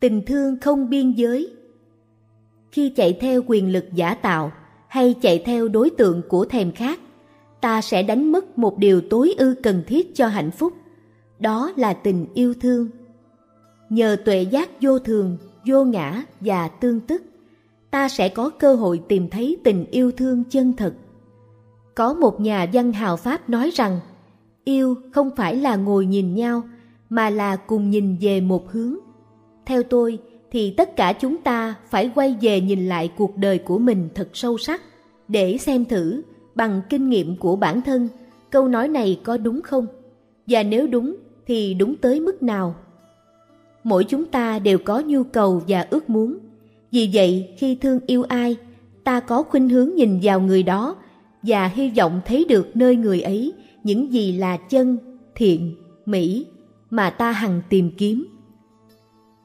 tình thương không biên giới. Khi chạy theo quyền lực giả tạo hay chạy theo đối tượng của thèm khát, ta sẽ đánh mất một điều tối ưu cần thiết cho hạnh phúc, đó là tình yêu thương. Nhờ tuệ giác vô thường, vô ngã và tương tức, ta sẽ có cơ hội tìm thấy tình yêu thương chân thật. Có một nhà văn hào Pháp nói rằng, yêu không phải là ngồi nhìn nhau, mà là cùng nhìn về một hướng. Theo tôi, thì tất cả chúng ta phải quay về nhìn lại cuộc đời của mình thật sâu sắc, để xem thử, bằng kinh nghiệm của bản thân, câu nói này có đúng không? Và nếu đúng, thì đúng tới mức nào? Mỗi chúng ta đều có nhu cầu và ước muốn. Vì vậy, khi thương yêu ai, ta có khuynh hướng nhìn vào người đó và hy vọng thấy được nơi người ấy những gì là chân, thiện, mỹ mà ta hằng tìm kiếm.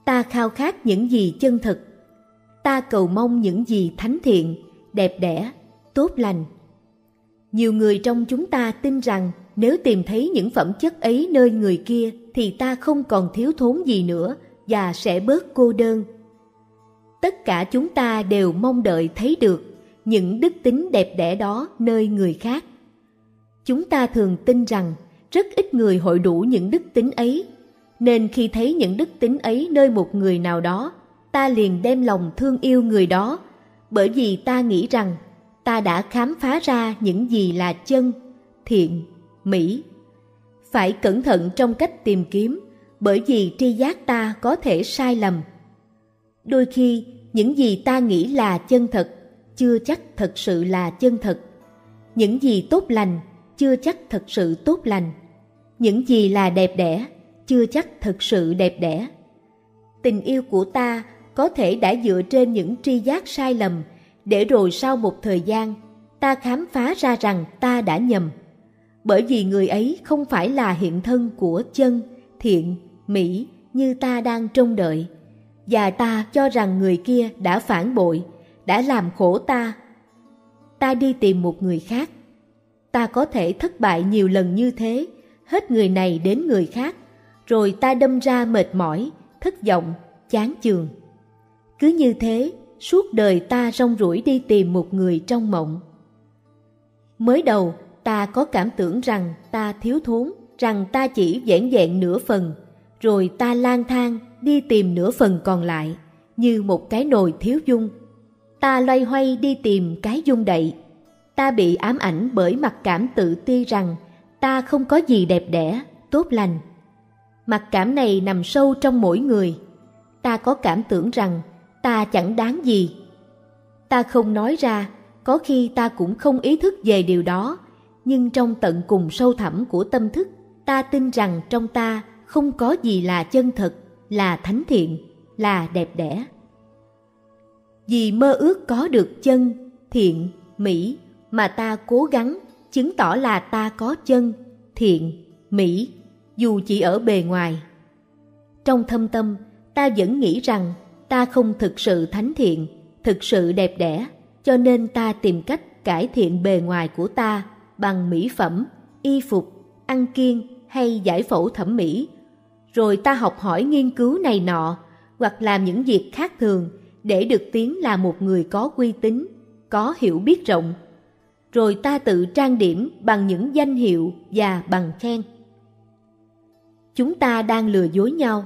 Ta khao khát những gì chân thực. Ta cầu mong những gì thánh thiện, đẹp đẽ, tốt lành. Nhiều người trong chúng ta tin rằng nếu tìm thấy những phẩm chất ấy nơi người kia thì ta không còn thiếu thốn gì nữa và sẽ bớt cô đơn. Tất cả chúng ta đều mong đợi thấy được những đức tính đẹp đẽ đó nơi người khác. Chúng ta thường tin rằng rất ít người hội đủ những đức tính ấy, nên khi thấy những đức tính ấy nơi một người nào đó, ta liền đem lòng thương yêu người đó, bởi vì ta nghĩ rằng ta đã khám phá ra những gì là chân, thiện, mỹ. Phải cẩn thận trong cách tìm kiếm, bởi vì tri giác ta có thể sai lầm. Đôi khi, những gì ta nghĩ là chân thật, chưa chắc thật sự là chân thật. Những gì tốt lành, chưa chắc thật sự tốt lành. Những gì là đẹp đẽ, chưa chắc thật sự đẹp đẽ. Tình yêu của ta có thể đã dựa trên những tri giác sai lầm, để rồi sau một thời gian, ta khám phá ra rằng ta đã nhầm. Bởi vì người ấy không phải là hiện thân của chân, thiện, mỹ như ta đang trông đợi. Và ta cho rằng người kia đã phản bội, đã làm khổ ta. Ta đi tìm một người khác. Ta có thể thất bại nhiều lần như thế, hết người này đến người khác, rồi ta đâm ra mệt mỏi, thất vọng, chán chường. Cứ như thế, suốt đời ta rong ruổi đi tìm một người trong mộng. Mới đầu, ta có cảm tưởng rằng ta thiếu thốn, rằng ta chỉ vẻn vẹn nửa phần, rồi ta lang thang đi tìm nửa phần còn lại, như một cái nồi thiếu dung. Ta loay hoay đi tìm cái dung đậy. Ta bị ám ảnh bởi mặc cảm tự ti rằng ta không có gì đẹp đẽ, tốt lành. Mặc cảm này nằm sâu trong mỗi người. Ta có cảm tưởng rằng ta chẳng đáng gì. Ta không nói ra, có khi ta cũng không ý thức về điều đó, nhưng trong tận cùng sâu thẳm của tâm thức, ta tin rằng trong ta không có gì là chân thật, là thánh thiện, là đẹp đẽ. Vì mơ ước có được chân, thiện, mỹ mà ta cố gắng chứng tỏ là ta có chân, thiện, mỹ, dù chỉ ở bề ngoài. Trong thâm tâm, ta vẫn nghĩ rằng ta không thực sự thánh thiện, thực sự đẹp đẽ, cho nên ta tìm cách cải thiện bề ngoài của ta bằng mỹ phẩm, y phục, ăn kiêng hay giải phẫu thẩm mỹ. Rồi ta học hỏi nghiên cứu này nọ, hoặc làm những việc khác thường để được tiếng là một người có uy tín, có hiểu biết rộng. Rồi ta tự trang điểm bằng những danh hiệu và bằng khen. Chúng ta đang lừa dối nhau.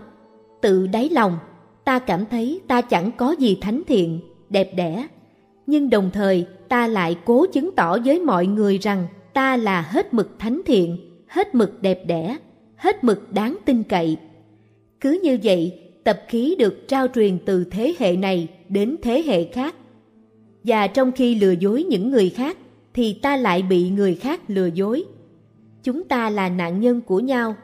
Tự đáy lòng, ta cảm thấy ta chẳng có gì thánh thiện, đẹp đẽ. Nhưng đồng thời ta lại cố chứng tỏ với mọi người rằng ta là hết mực thánh thiện, hết mực đẹp đẽ, hết mực đáng tin cậy. Cứ như vậy, tập khí được trao truyền từ thế hệ này đến thế hệ khác. Và trong khi lừa dối những người khác, thì ta lại bị người khác lừa dối. Chúng ta là nạn nhân của nhau.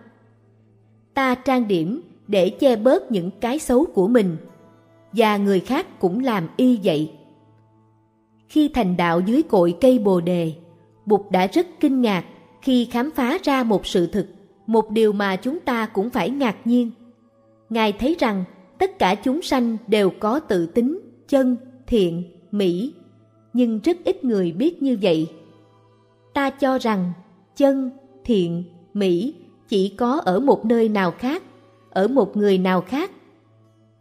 Ta trang điểm để che bớt những cái xấu của mình, và người khác cũng làm y vậy. Khi thành đạo dưới cội cây bồ đề, Bụt đã rất kinh ngạc khi khám phá ra một sự thực, một điều mà chúng ta cũng phải ngạc nhiên. Ngài thấy rằng tất cả chúng sanh đều có tự tính, chân, thiện, mỹ, nhưng rất ít người biết như vậy. Ta cho rằng chân, thiện, mỹ chỉ có ở một nơi nào khác, ở một người nào khác.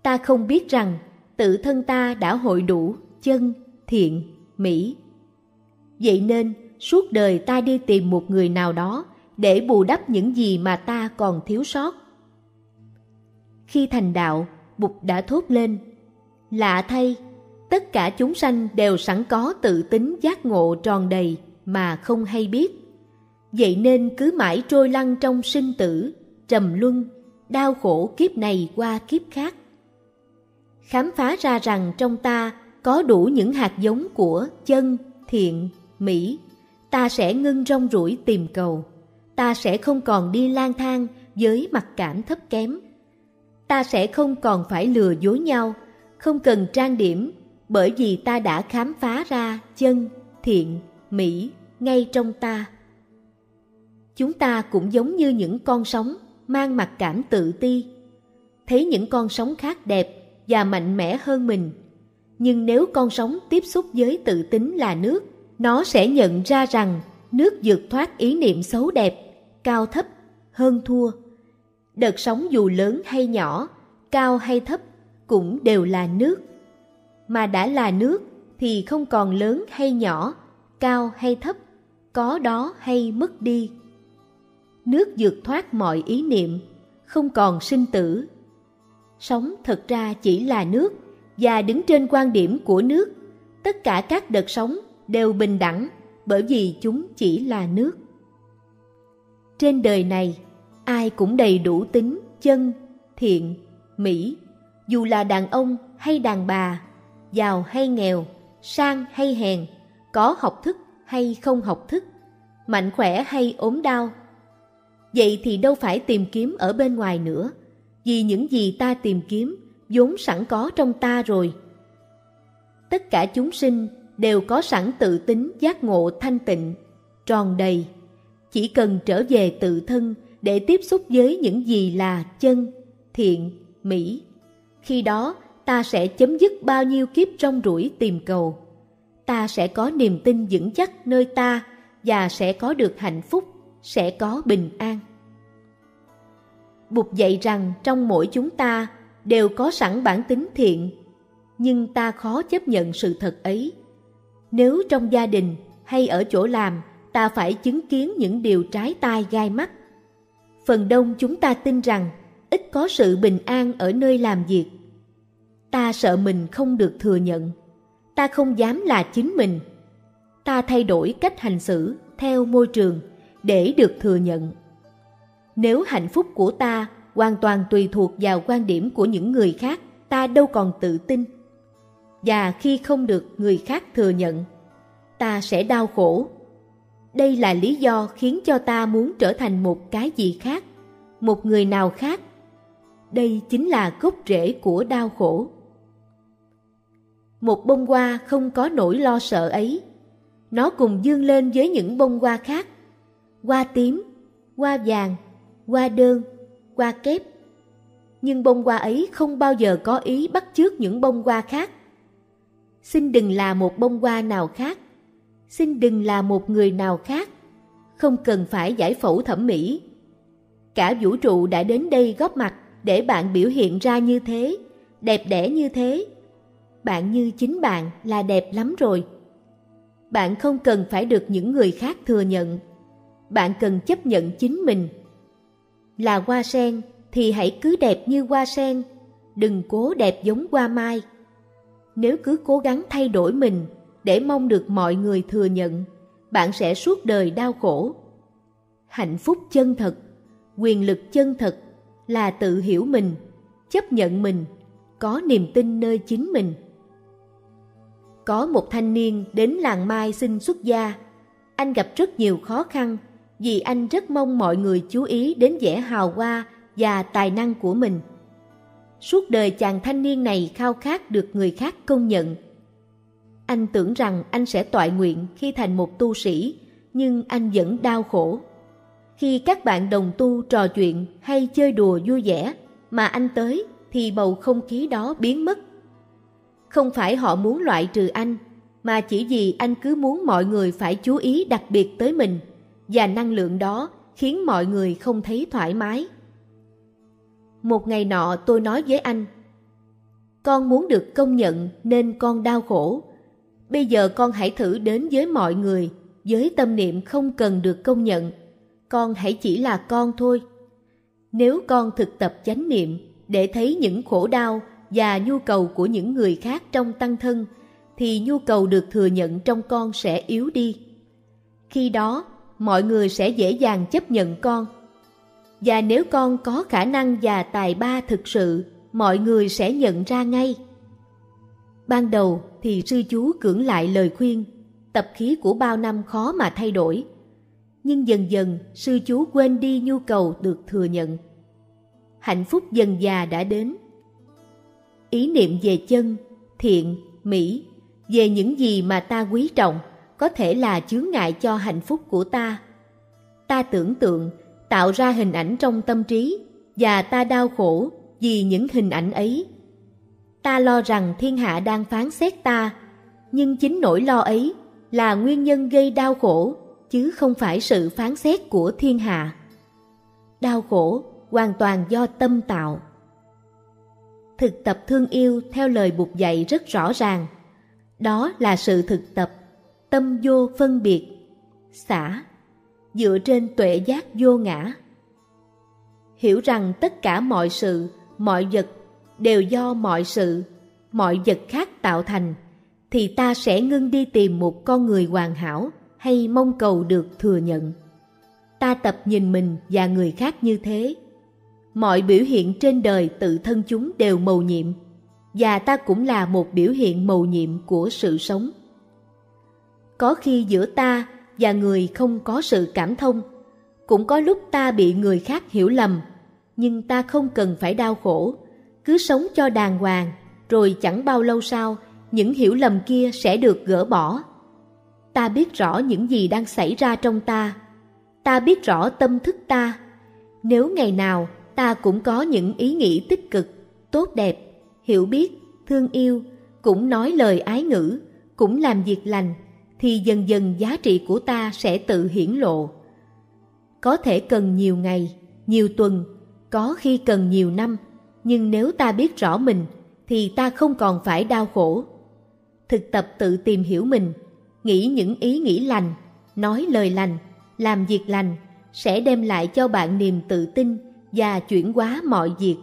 ta không biết rằng tự thân ta đã hội đủ chân, thiện, mỹ. Vậy nên, suốt đời ta đi tìm một người nào đó để bù đắp những gì mà ta còn thiếu sót. Khi thành đạo, Bụt đã thốt lên, lạ thay, tất cả chúng sanh đều sẵn có tự tính giác ngộ tròn đầy mà không hay biết. Vậy nên cứ mãi trôi lăn trong sinh tử, trầm luân, đau khổ kiếp này qua kiếp khác. Khám phá ra rằng trong ta có đủ những hạt giống của chân, thiện, mỹ, ta sẽ ngưng rong ruổi tìm cầu. Ta sẽ không còn đi lang thang với mặt cảm thấp kém. Ta sẽ không còn phải lừa dối nhau, không cần trang điểm, bởi vì ta đã khám phá ra chân, thiện, mỹ ngay trong ta. Chúng ta cũng giống như những con sóng mang mặt cảm tự ti. Thấy những con sóng khác đẹp và mạnh mẽ hơn mình. Nhưng nếu con sóng tiếp xúc với tự tính là nước, nó sẽ nhận ra rằng nước vượt thoát ý niệm xấu đẹp, cao thấp, hơn thua. Đợt sóng dù lớn hay nhỏ, cao hay thấp cũng đều là nước. Mà đã là nước thì không còn lớn hay nhỏ, cao hay thấp, có đó hay mất đi. Nước vượt thoát mọi ý niệm, không còn sinh tử. Sống thật ra chỉ là nước và đứng trên quan điểm của nước, tất cả các đợt sống đều bình đẳng bởi vì chúng chỉ là nước. Trên đời này, ai cũng đầy đủ tính chân, thiện, mỹ, dù là đàn ông hay đàn bà, giàu hay nghèo, sang hay hèn, có học thức hay không học thức, mạnh khỏe hay ốm đau. Vậy thì đâu phải tìm kiếm ở bên ngoài nữa, vì những gì ta tìm kiếm vốn sẵn có trong ta rồi. Tất cả chúng sinh đều có sẵn tự tính giác ngộ thanh tịnh, tròn đầy. Chỉ cần trở về tự thân để tiếp xúc với những gì là chân, thiện, mỹ. Khi đó, ta sẽ chấm dứt bao nhiêu kiếp trong rủi tìm cầu. Ta sẽ có niềm tin vững chắc nơi ta và sẽ có được hạnh phúc, sẽ có bình an. Bụt dạy rằng trong mỗi chúng ta đều có sẵn bản tính thiện, nhưng ta khó chấp nhận sự thật ấy nếu trong gia đình hay ở chỗ làm ta phải chứng kiến những điều trái tai gai mắt. Phần đông chúng ta tin rằng ít có sự bình an ở nơi làm việc. Ta sợ mình không được thừa nhận. Ta không dám là chính mình. Ta thay đổi cách hành xử theo môi trường để được thừa nhận. Nếu hạnh phúc của ta hoàn toàn tùy thuộc vào quan điểm của những người khác, ta đâu còn tự tin và khi không được người khác thừa nhận, ta sẽ đau khổ. Đây là lý do khiến cho ta muốn trở thành một cái gì khác, một người nào khác. Đây chính là gốc rễ của đau khổ. Một bông hoa không có nỗi lo sợ ấy. Nó cùng dương lên với những bông hoa khác. Hoa tím, hoa vàng, hoa đơn, hoa kép. Nhưng bông hoa ấy không bao giờ có ý bắt chước những bông hoa khác xin đừng là một bông hoa nào khác, xin đừng là một người nào khác, không cần phải giải phẫu thẩm mỹ. Cả vũ trụ đã đến đây góp mặt để bạn biểu hiện ra như thế, đẹp đẽ như thế. Bạn như chính bạn là đẹp lắm rồi. Bạn không cần phải được những người khác thừa nhận. Bạn cần chấp nhận chính mình. Là hoa sen thì hãy cứ đẹp như hoa sen, đừng cố đẹp giống hoa mai nếu cứ cố gắng thay đổi mình để mong được mọi người thừa nhận, bạn sẽ suốt đời đau khổ. Hạnh phúc chân thật, quyền lực chân thật là tự hiểu mình, chấp nhận mình, có niềm tin nơi chính mình. Có một thanh niên đến làng Mai xin xuất gia. Anh gặp rất nhiều khó khăn vì anh rất mong mọi người chú ý đến vẻ hào hoa và tài năng của mình. Suốt đời chàng thanh niên này khao khát được người khác công nhận. Anh tưởng rằng anh sẽ toại nguyện khi thành một tu sĩ, nhưng anh vẫn đau khổ. Khi các bạn đồng tu trò chuyện hay chơi đùa vui vẻ, mà anh tới thì bầu không khí đó biến mất. Không phải họ muốn loại trừ anh, mà chỉ vì anh cứ muốn mọi người phải chú ý đặc biệt tới mình, và năng lượng đó khiến mọi người không thấy thoải mái. Một ngày nọ tôi nói với anh, con muốn được công nhận nên con đau khổ. Bây giờ con hãy thử đến với mọi người với tâm niệm không cần được công nhận. Con hãy chỉ là con thôi. Nếu con thực tập chánh niệm để thấy những khổ đau và nhu cầu của những người khác trong tăng thân, thì nhu cầu được thừa nhận trong con sẽ yếu đi. Khi đó, mọi người sẽ dễ dàng chấp nhận con. Và nếu con có khả năng và tài ba thực sự, mọi người sẽ nhận ra ngay. Ban đầu thì sư chú cưỡng lại lời khuyên, tập khí của bao năm khó mà thay đổi. Nhưng dần dần sư chú quên đi nhu cầu được thừa nhận. Hạnh phúc dần già đã đến. Ý niệm về chân, thiện, mỹ, về những gì mà ta quý trọng có thể là chướng ngại cho hạnh phúc của ta. Ta tưởng tượng, tạo ra hình ảnh trong tâm trí và ta đau khổ vì những hình ảnh ấy. Ta lo rằng thiên hạ đang phán xét ta, nhưng chính nỗi lo ấy là nguyên nhân gây đau khổ, chứ không phải sự phán xét của thiên hạ. Đau khổ hoàn toàn do tâm tạo. Thực tập thương yêu theo lời Bụt dạy rất rõ ràng. Đó là sự thực tập, tâm vô phân biệt, xả, dựa trên tuệ giác vô ngã. Hiểu rằng tất cả mọi sự mọi vật đều do mọi sự, mọi vật khác tạo thành, thì ta sẽ ngưng đi tìm một con người hoàn hảo hay mong cầu được thừa nhận. Ta tập nhìn mình và người khác như thế. Mọi biểu hiện trên đời tự thân chúng đều màu nhiệm, và ta cũng là một biểu hiện màu nhiệm của sự sống. Có khi giữa ta và người không có sự cảm thông, cũng có lúc ta bị người khác hiểu lầm nhưng ta không cần phải đau khổ, cứ sống cho đàng hoàng, rồi chẳng bao lâu sau, những hiểu lầm kia sẽ được gỡ bỏ. Ta biết rõ những gì đang xảy ra trong ta, ta biết rõ tâm thức ta. Nếu ngày nào ta cũng có những ý nghĩ tích cực, tốt đẹp, hiểu biết, thương yêu, cũng nói lời ái ngữ, cũng làm việc lành, thì dần dần giá trị của ta sẽ tự hiển lộ. Có thể cần nhiều ngày, nhiều tuần có khi cần nhiều năm, nhưng nếu ta biết rõ mình thì ta không còn phải đau khổ. Thực tập tự tìm hiểu mình, nghĩ những ý nghĩ lành, nói lời lành, làm việc lành sẽ đem lại cho bạn niềm tự tin và chuyển hóa mọi việc.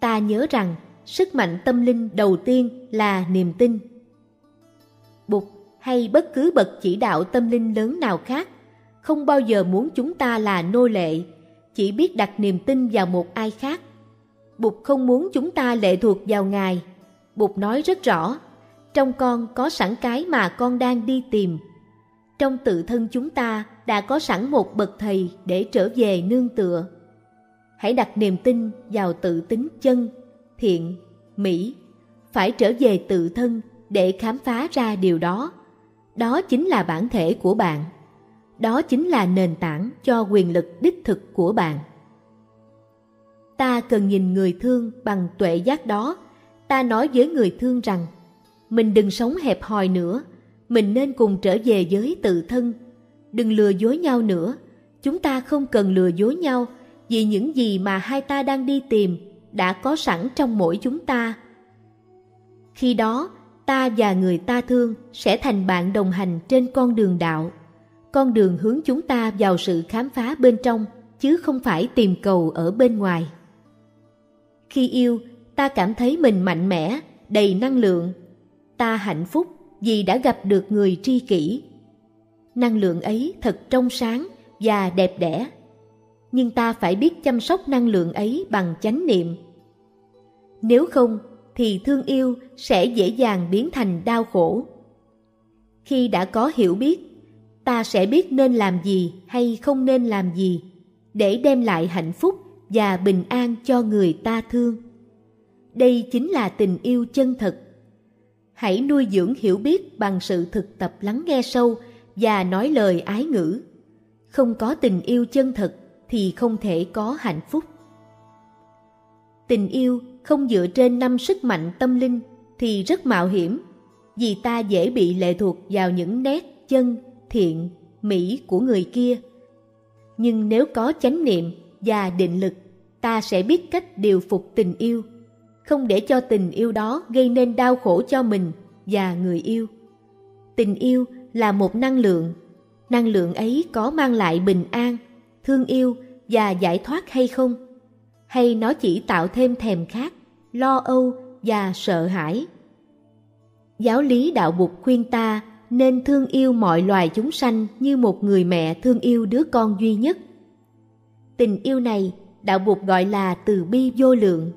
Ta nhớ rằng sức mạnh tâm linh đầu tiên là niềm tin. Bụt hay bất cứ bậc chỉ đạo tâm linh lớn nào khác không bao giờ muốn chúng ta là nô lệ chỉ biết đặt niềm tin vào một ai khác. Bụt không muốn chúng ta lệ thuộc vào Ngài. Bụt nói rất rõ, trong con có sẵn cái mà con đang đi tìm. Trong tự thân chúng ta đã có sẵn một bậc thầy để trở về nương tựa. Hãy đặt niềm tin vào tự tính chân, thiện, mỹ. Phải trở về tự thân để khám phá ra điều đó. Đó chính là bản thể của bạn. Đó chính là nền tảng cho quyền lực đích thực của bạn. Ta cần nhìn người thương bằng tuệ giác đó. Ta nói với người thương rằng, mình đừng sống hẹp hòi nữa, mình nên cùng trở về với tự thân. Đừng lừa dối nhau nữa, chúng ta không cần lừa dối nhau vì những gì mà hai ta đang đi tìm đã có sẵn trong mỗi chúng ta. Khi đó, ta và người ta thương sẽ thành bạn đồng hành trên con đường đạo. Con đường hướng chúng ta vào sự khám phá bên trong, chứ không phải tìm cầu ở bên ngoài. Khi yêu, ta cảm thấy mình mạnh mẽ, đầy năng lượng. Ta hạnh phúc vì đã gặp được người tri kỷ. Năng lượng ấy thật trong sáng và đẹp đẽ. Nhưng ta phải biết chăm sóc năng lượng ấy bằng chánh niệm. Nếu không thì thương yêu sẽ dễ dàng biến thành đau khổ khi đã có hiểu biết, ta sẽ biết nên làm gì hay không nên làm gì để đem lại hạnh phúc và bình an cho người ta thương. Đây chính là tình yêu chân thật. Hãy nuôi dưỡng hiểu biết bằng sự thực tập lắng nghe sâu và nói lời ái ngữ. Không có tình yêu chân thật thì không thể có hạnh phúc. Tình yêu không dựa trên năm sức mạnh tâm linh thì rất mạo hiểm, vì ta dễ bị lệ thuộc vào những nét chân thiện, mỹ của người kia. Nhưng nếu có chánh niệm và định lực, ta sẽ biết cách điều phục tình yêu. không để cho tình yêu đó gây nên đau khổ cho mình và người yêu. Tình yêu là một năng lượng, năng lượng ấy có mang lại bình an, thương yêu và giải thoát hay không? Hay nó chỉ tạo thêm thèm khát, lo âu và sợ hãi? Giáo lý đạo Bụt khuyên ta nên thương yêu mọi loài chúng sanh như một người mẹ thương yêu đứa con duy nhất. Tình yêu này đạo Bụt gọi là từ bi vô lượng,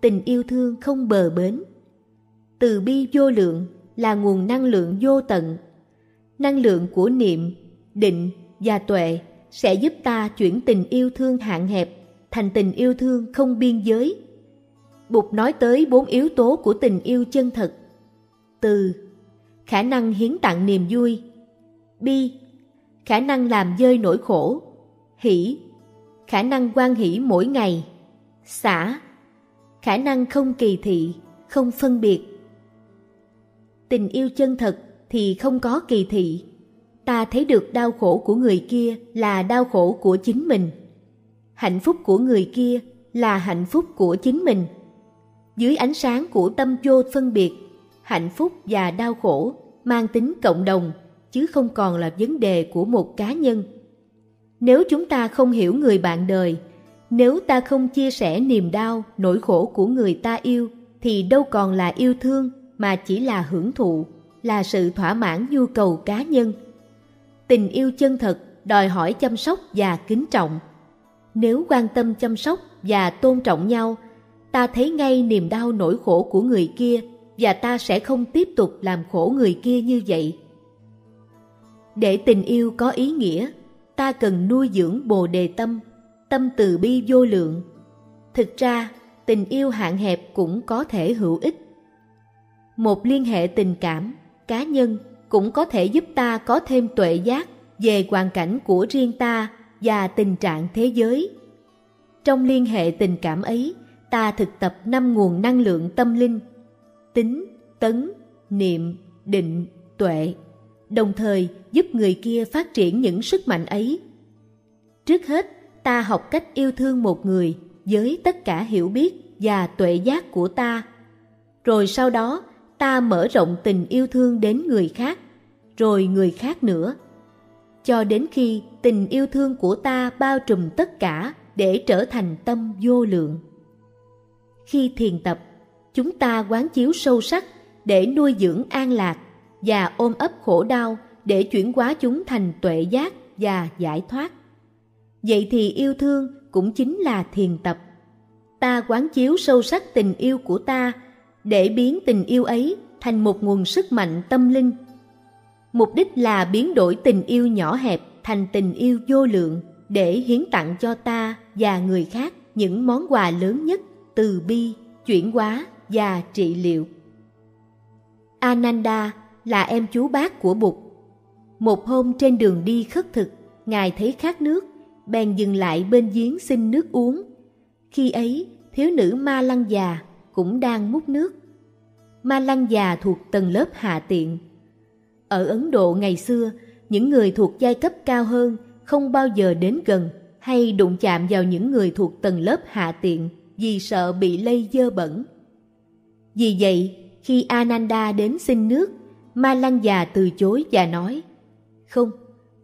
tình yêu thương không bờ bến. Từ bi vô lượng là nguồn năng lượng vô tận. Năng lượng của niệm, định và tuệ sẽ giúp ta chuyển tình yêu thương hạn hẹp thành tình yêu thương không biên giới. Bụt nói tới bốn yếu tố của tình yêu chân thật. Từ khả năng hiến tặng niềm vui, bi, khả năng làm dơi nỗi khổ, hỷ, khả năng quan hỷ mỗi ngày, xả, khả năng không kỳ thị, không phân biệt. Tình yêu chân thật thì không có kỳ thị. Ta thấy được đau khổ của người kia là đau khổ của chính mình. Hạnh phúc của người kia là hạnh phúc của chính mình. Dưới ánh sáng của tâm vô phân biệt, hạnh phúc và đau khổ mang tính cộng đồng chứ không còn là vấn đề của một cá nhân. Nếu chúng ta không hiểu người bạn đời, nếu ta không chia sẻ niềm đau, nỗi khổ của người ta yêu, thì đâu còn là yêu thương mà chỉ là hưởng thụ, là sự thỏa mãn nhu cầu cá nhân. Tình yêu chân thật đòi hỏi chăm sóc và kính trọng. Nếu quan tâm chăm sóc và tôn trọng nhau, ta thấy ngay niềm đau nỗi khổ của người kia và ta sẽ không tiếp tục làm khổ người kia như vậy. Để tình yêu có ý nghĩa, ta cần nuôi dưỡng bồ đề tâm, tâm từ bi vô lượng. Thực ra, tình yêu hạn hẹp cũng có thể hữu ích. Một liên hệ tình cảm, cá nhân cũng có thể giúp ta có thêm tuệ giác về hoàn cảnh của riêng ta và tình trạng thế giới. Trong liên hệ tình cảm ấy, ta thực tập năm nguồn năng lượng tâm linh, tính, tấn, niệm, định, tuệ đồng thời giúp người kia phát triển những sức mạnh ấy. Trước hết, ta học cách yêu thương một người với tất cả hiểu biết và tuệ giác của ta. Rồi sau đó, ta mở rộng tình yêu thương đến người khác, rồi người khác nữa. Cho đến khi tình yêu thương của ta bao trùm tất cả để trở thành tâm vô lượng. Khi thiền tập, chúng ta quán chiếu sâu sắc để nuôi dưỡng an lạc và ôm ấp khổ đau để chuyển hóa chúng thành tuệ giác và giải thoát. Vậy thì yêu thương cũng chính là thiền tập. Ta quán chiếu sâu sắc tình yêu của ta để biến tình yêu ấy thành một nguồn sức mạnh tâm linh. Mục đích là biến đổi tình yêu nhỏ hẹp thành tình yêu vô lượng để hiến tặng cho ta và người khác những món quà lớn nhất từ bi, chuyển hóa và trị liệu. Ananda là em chú bác của Bụt. Một hôm trên đường đi khất thực, Ngài thấy khát nước, bèn dừng lại bên giếng xin nước uống. Khi ấy, thiếu nữ Ma Lăng già cũng đang múc nước. Ma Lăng già thuộc tầng lớp hạ tiện. Ở Ấn Độ ngày xưa, những người thuộc giai cấp cao hơn không bao giờ đến gần hay đụng chạm vào những người thuộc tầng lớp hạ tiện vì sợ bị lây dơ bẩn. Vì vậy, khi Ananda đến xin nước, Ma Lăng già từ chối và nói Không,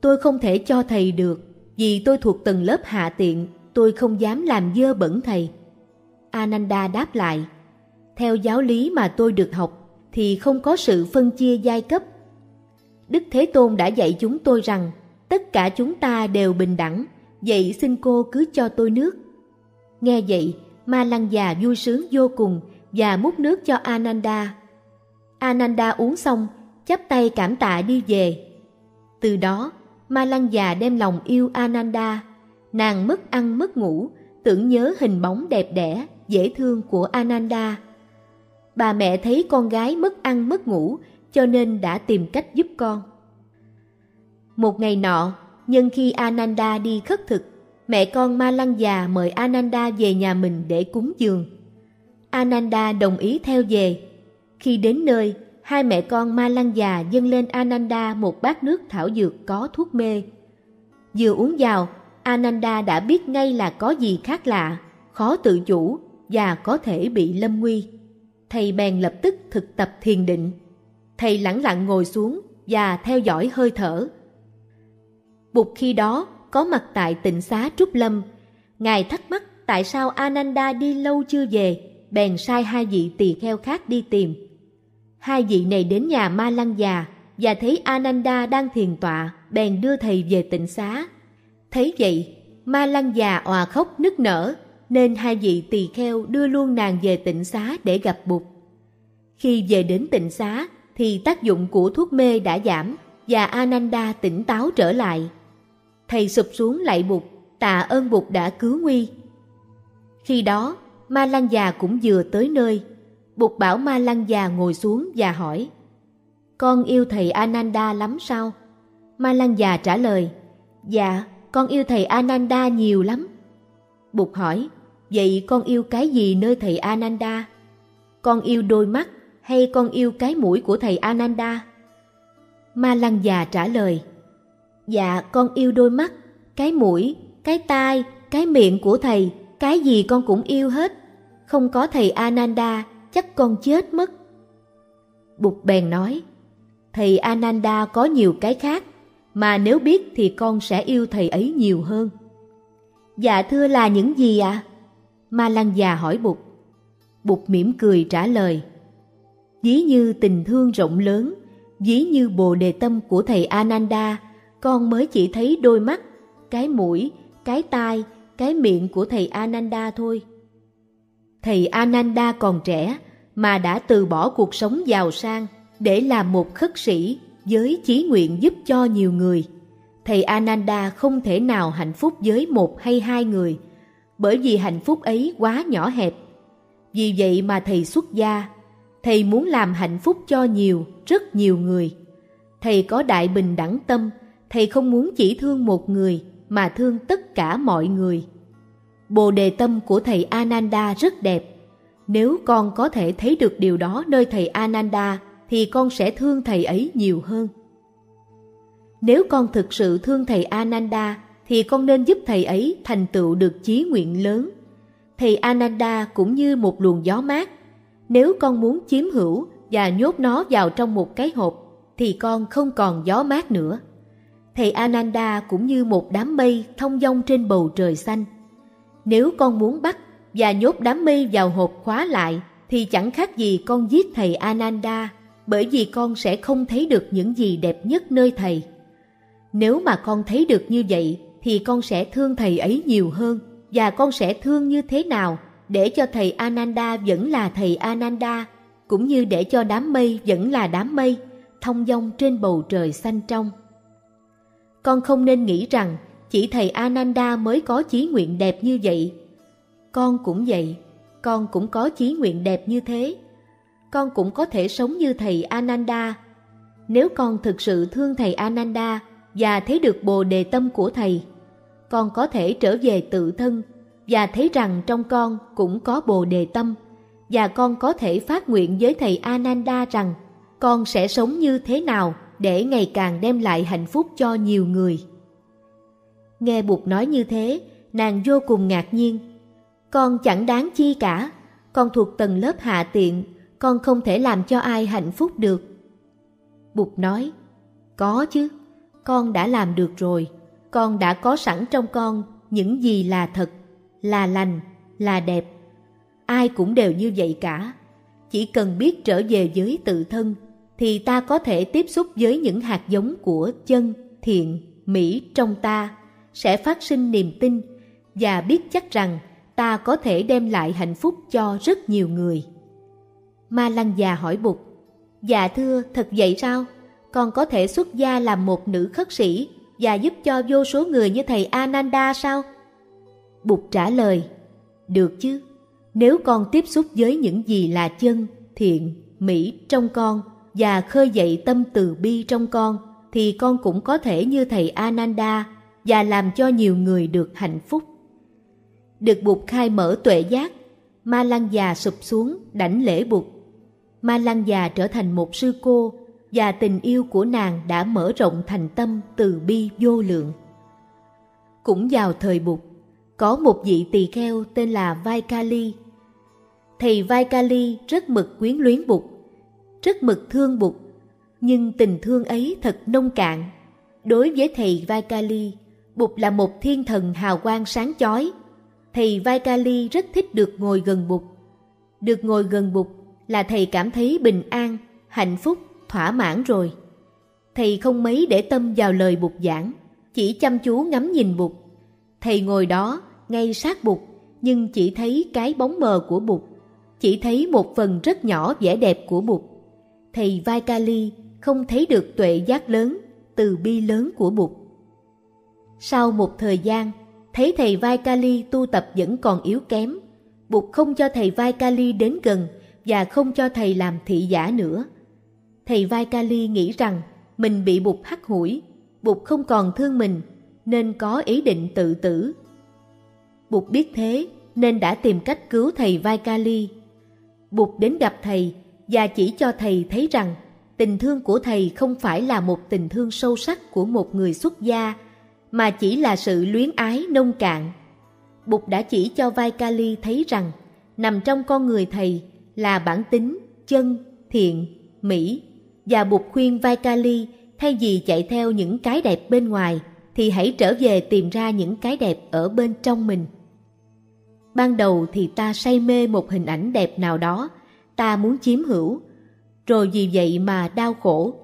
tôi không thể cho thầy được vì tôi thuộc tầng lớp hạ tiện, tôi không dám làm dơ bẩn thầy. Ananda đáp lại Theo giáo lý mà tôi được học thì không có sự phân chia giai cấp. Đức Thế Tôn đã dạy chúng tôi rằng tất cả chúng ta đều bình đẳng, vậy xin cô cứ cho tôi nước. Nghe vậy, Ma Lăng già vui sướng vô cùng và múc nước cho Ananda. Ananda uống xong chắp tay cảm tạ đi về. Từ đó, Ma Lăng già đem lòng yêu Ananda, nàng mất ăn mất ngủ, tưởng nhớ hình bóng đẹp đẽ, dễ thương của Ananda. Bà mẹ thấy con gái mất ăn mất ngủ, cho nên đã tìm cách giúp con. Một ngày nọ, nhân khi Ananda đi khất thực, mẹ con Ma Lăng già mời Ananda về nhà mình để cúng dường. Ananda đồng ý theo về. Khi đến nơi, hai mẹ con Ma Lăng già dâng lên Ananda một bát nước thảo dược có thuốc mê. Vừa uống vào, Ananda đã biết ngay là có gì khác lạ, khó tự chủ và có thể bị lâm nguy. Thầy bèn lập tức thực tập thiền định. Thầy lẳng lặng ngồi xuống và theo dõi hơi thở. Bụt khi đó có mặt tại tịnh xá Trúc Lâm. Ngài thắc mắc tại sao Ananda đi lâu chưa về, bèn sai hai vị tỳ kheo khác đi tìm. Hai vị này đến nhà Ma Lăng già và thấy Ananda đang thiền tọa, bèn đưa thầy về tịnh xá. Thấy vậy, Ma Lăng già òa khóc nức nở, nên hai vị tỳ kheo đưa luôn nàng về tịnh xá để gặp Bụt. Khi về đến tịnh xá, thì tác dụng của thuốc mê đã giảm và Ananda tỉnh táo trở lại. Thầy sụp xuống lạy Bụt, tạ ơn Bụt đã cứu nguy. Khi đó, Ma Lăng già cũng vừa tới nơi. Bụt bảo Ma Lăng già ngồi xuống và hỏi, Con yêu thầy Ananda lắm sao? Ma Lăng già trả lời, Dạ, con yêu thầy Ananda nhiều lắm. Bụt hỏi, vậy con yêu cái gì nơi thầy Ananda? Con yêu đôi mắt hay con yêu cái mũi của thầy Ananda? Ma Lăng già trả lời, Dạ, con yêu đôi mắt, cái mũi, cái tai, cái miệng của thầy, cái gì con cũng yêu hết. Không có thầy Ananda, chắc con chết mất. Bụt bèn nói, thầy Ananda có nhiều cái khác, mà nếu biết thì con sẽ yêu thầy ấy nhiều hơn. Dạ thưa là những gì ạ? À? Ma Lăng già hỏi Bụt. Bụt mỉm cười trả lời. Ví như tình thương rộng lớn, ví như bồ đề tâm của thầy Ananda, con mới chỉ thấy đôi mắt, cái mũi, cái tai, cái miệng của thầy Ananda thôi. Thầy Ananda còn trẻ mà đã từ bỏ cuộc sống giàu sang để làm một khất sĩ với chí nguyện giúp cho nhiều người. Thầy Ananda không thể nào hạnh phúc với một hay hai người, bởi vì hạnh phúc ấy quá nhỏ hẹp. Vì vậy mà thầy xuất gia, thầy muốn làm hạnh phúc cho nhiều, rất nhiều người. Thầy có đại bình đẳng tâm, thầy không muốn chỉ thương một người mà thương tất cả mọi người. Bồ đề tâm của thầy Ananda rất đẹp. Nếu con có thể thấy được điều đó nơi thầy Ananda thì con sẽ thương thầy ấy nhiều hơn. Nếu con thực sự thương thầy Ananda thì con nên giúp thầy ấy thành tựu được chí nguyện lớn. Thầy Ananda cũng như một luồng gió mát. Nếu con muốn chiếm hữu và nhốt nó vào trong một cái hộp, thì con không còn gió mát nữa. Thầy Ananda cũng như một đám mây thông dong trên bầu trời xanh. Nếu con muốn bắt và nhốt đám mây vào hộp khóa lại, thì chẳng khác gì con giết thầy Ananda, bởi vì con sẽ không thấy được những gì đẹp nhất nơi thầy. Nếu mà con thấy được như vậy, thì con sẽ thương thầy ấy nhiều hơn, và con sẽ thương như thế nào để cho thầy Ananda vẫn là thầy Ananda cũng như để cho đám mây vẫn là đám mây thông dong trên bầu trời xanh trong. Con không nên nghĩ rằng chỉ thầy Ananda mới có chí nguyện đẹp như vậy. Con cũng vậy, con cũng có chí nguyện đẹp như thế. Con cũng có thể sống như thầy Ananda. Nếu con thực sự thương thầy Ananda và thấy được bồ đề tâm của thầy, con có thể trở về tự thân và thấy rằng trong con cũng có bồ đề tâm và con có thể phát nguyện với thầy Ananda rằng con sẽ sống như thế nào để ngày càng đem lại hạnh phúc cho nhiều người. Nghe Bụt nói như thế, nàng vô cùng ngạc nhiên. Con chẳng đáng chi cả, con thuộc tầng lớp hạ tiện, con không thể làm cho ai hạnh phúc được. Bụt nói, có chứ, con đã làm được rồi, con đã có sẵn trong con những gì là thật, là lành, là đẹp. Ai cũng đều như vậy cả, chỉ cần biết trở về với tự thân thì ta có thể tiếp xúc với những hạt giống của chân, thiện, mỹ trong ta sẽ phát sinh niềm tin và biết chắc rằng ta có thể đem lại hạnh phúc cho rất nhiều người. Ma Lăng già hỏi Bụt, Dạ thưa, thật vậy sao? Con có thể xuất gia làm một nữ khất sĩ và giúp cho vô số người như thầy Ananda sao? Bụt trả lời, được chứ, nếu con tiếp xúc với những gì là chân, thiện, mỹ trong con và khơi dậy tâm từ bi trong con, thì con cũng có thể như thầy Ananda và làm cho nhiều người được hạnh phúc. Được Bụt khai mở tuệ giác, Ma Lăng già sụp xuống đảnh lễ Bụt. Ma Lăng già trở thành một sư cô và tình yêu của nàng đã mở rộng thành tâm từ bi vô lượng. Cũng vào thời Bụt, có một vị tỳ kheo tên là vai kali, Thầy vai kali rất mực quyến luyến Bụt, rất mực thương Bụt, nhưng tình thương ấy thật nông cạn. Đối với thầy vai kali, Bụt là một thiên thần hào quang sáng chói. Thầy vai kali rất thích được ngồi gần Bụt. Được ngồi gần Bụt là thầy cảm thấy bình an, hạnh phúc, thỏa mãn rồi. Thầy không mấy để tâm vào lời Bụt giảng, chỉ chăm chú ngắm nhìn Bụt. Thầy ngồi đó, ngay sát Bụt, nhưng chỉ thấy cái bóng mờ của Bụt, chỉ thấy một phần rất nhỏ vẻ đẹp của Bụt. Thầy vai kali không thấy được tuệ giác lớn, từ bi lớn của Bụt. Sau một thời gian, thấy thầy vai kali tu tập vẫn còn yếu kém, Bụt không cho thầy vai kali đến gần và không cho thầy làm thị giả nữa. Thầy vai kali nghĩ rằng mình bị Bụt hắt hủi, Bụt không còn thương mình nên có ý định tự tử. Bụt biết thế nên đã tìm cách cứu thầy Vaikali. Bụt đến gặp thầy và chỉ cho thầy thấy rằng tình thương của thầy không phải là một tình thương sâu sắc của một người xuất gia, mà chỉ là sự luyến ái nông cạn. Bụt đã chỉ cho Vaikali thấy rằng nằm trong con người thầy là bản tính, chân, thiện, mỹ. Và Bụt khuyên Vaikali thay vì chạy theo những cái đẹp bên ngoài thì hãy trở về tìm ra những cái đẹp ở bên trong mình. Ban đầu thì ta say mê một hình ảnh đẹp nào đó, ta muốn chiếm hữu, rồi vì vậy mà đau khổ.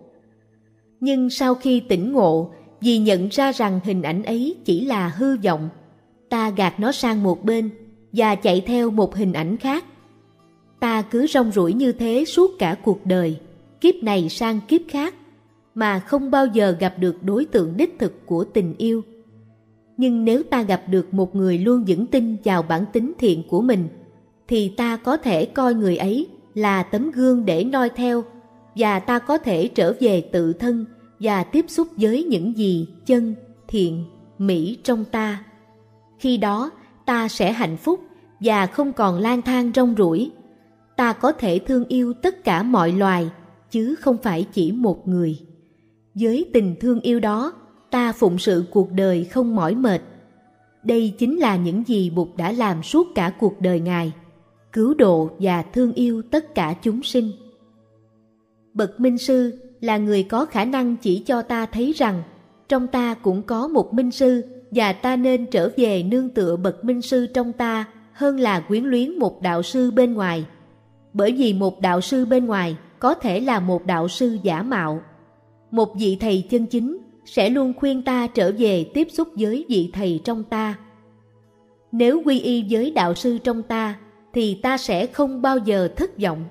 Nhưng sau khi tỉnh ngộ, vì nhận ra rằng hình ảnh ấy chỉ là hư vọng, ta gạt nó sang một bên và chạy theo một hình ảnh khác. Ta cứ rong ruổi như thế suốt cả cuộc đời, kiếp này sang kiếp khác, mà không bao giờ gặp được đối tượng đích thực của tình yêu. Nhưng nếu ta gặp được một người luôn vững tin vào bản tính thiện của mình, thì ta có thể coi người ấy là tấm gương để noi theo và ta có thể trở về tự thân và tiếp xúc với những gì chân, thiện, mỹ trong ta. Khi đó, ta sẽ hạnh phúc và không còn lang thang rong ruổi. Ta có thể thương yêu tất cả mọi loài, chứ không phải chỉ một người. Với tình thương yêu đó, ta phụng sự cuộc đời không mỏi mệt. Đây chính là những gì Bụt đã làm suốt cả cuộc đời Ngài cứu độ và thương yêu tất cả chúng sinh. Bậc Minh Sư là người có khả năng chỉ cho ta thấy rằng trong ta cũng có một Minh Sư và ta nên trở về nương tựa Bậc Minh Sư trong ta hơn là quyến luyến một đạo sư bên ngoài. Bởi vì một đạo sư bên ngoài có thể là một đạo sư giả mạo. Một vị thầy chân chính sẽ luôn khuyên ta trở về tiếp xúc với vị thầy trong ta. Nếu quy y với đạo sư trong ta thì ta sẽ không bao giờ thất vọng.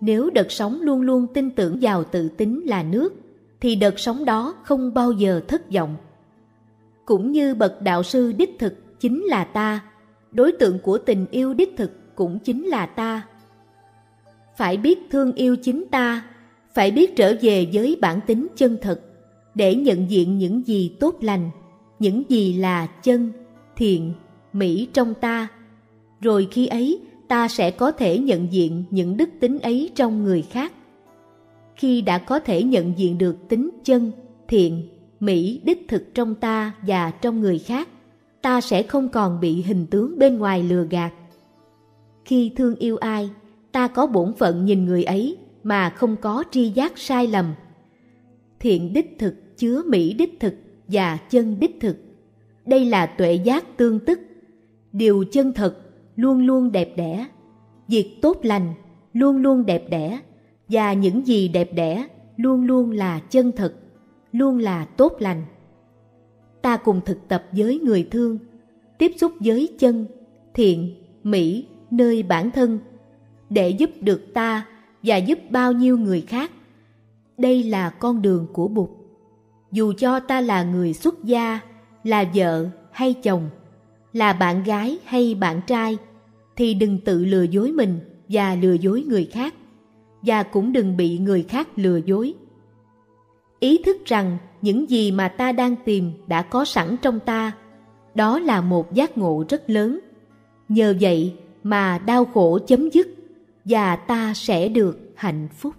Nếu đợt sống luôn luôn tin tưởng vào tự tính là nước, thì đợt sống đó không bao giờ thất vọng. Cũng như bậc đạo sư đích thực chính là ta, đối tượng của tình yêu đích thực cũng chính là ta. Phải biết thương yêu chính ta, phải biết trở về với bản tính chân thật, để nhận diện những gì tốt lành, những gì là chân, thiện, mỹ trong ta rồi khi ấy ta sẽ có thể nhận diện những đức tính ấy trong người khác. Khi đã có thể nhận diện được tính chân, thiện, mỹ đích thực trong ta và trong người khác, ta sẽ không còn bị hình tướng bên ngoài lừa gạt. Khi thương yêu ai, ta có bổn phận nhìn người ấy mà không có tri giác sai lầm. Thiện đích thực chứa mỹ đích thực và chân đích thực. Đây là tuệ giác tương tức. Điều chân thật luôn luôn đẹp đẽ, việc tốt lành luôn luôn đẹp đẽ và những gì đẹp đẽ luôn luôn là chân thật, luôn là tốt lành. Ta cùng thực tập với người thương, tiếp xúc với chân, thiện, mỹ nơi bản thân để giúp được ta và giúp bao nhiêu người khác. Đây là con đường của Bụt. Dù cho ta là người xuất gia, là vợ hay chồng, là bạn gái hay bạn trai thì đừng tự lừa dối mình và lừa dối người khác và cũng đừng bị người khác lừa dối ý thức rằng những gì mà ta đang tìm đã có sẵn trong ta đó là một giác ngộ rất lớn nhờ vậy mà đau khổ chấm dứt và ta sẽ được hạnh phúc.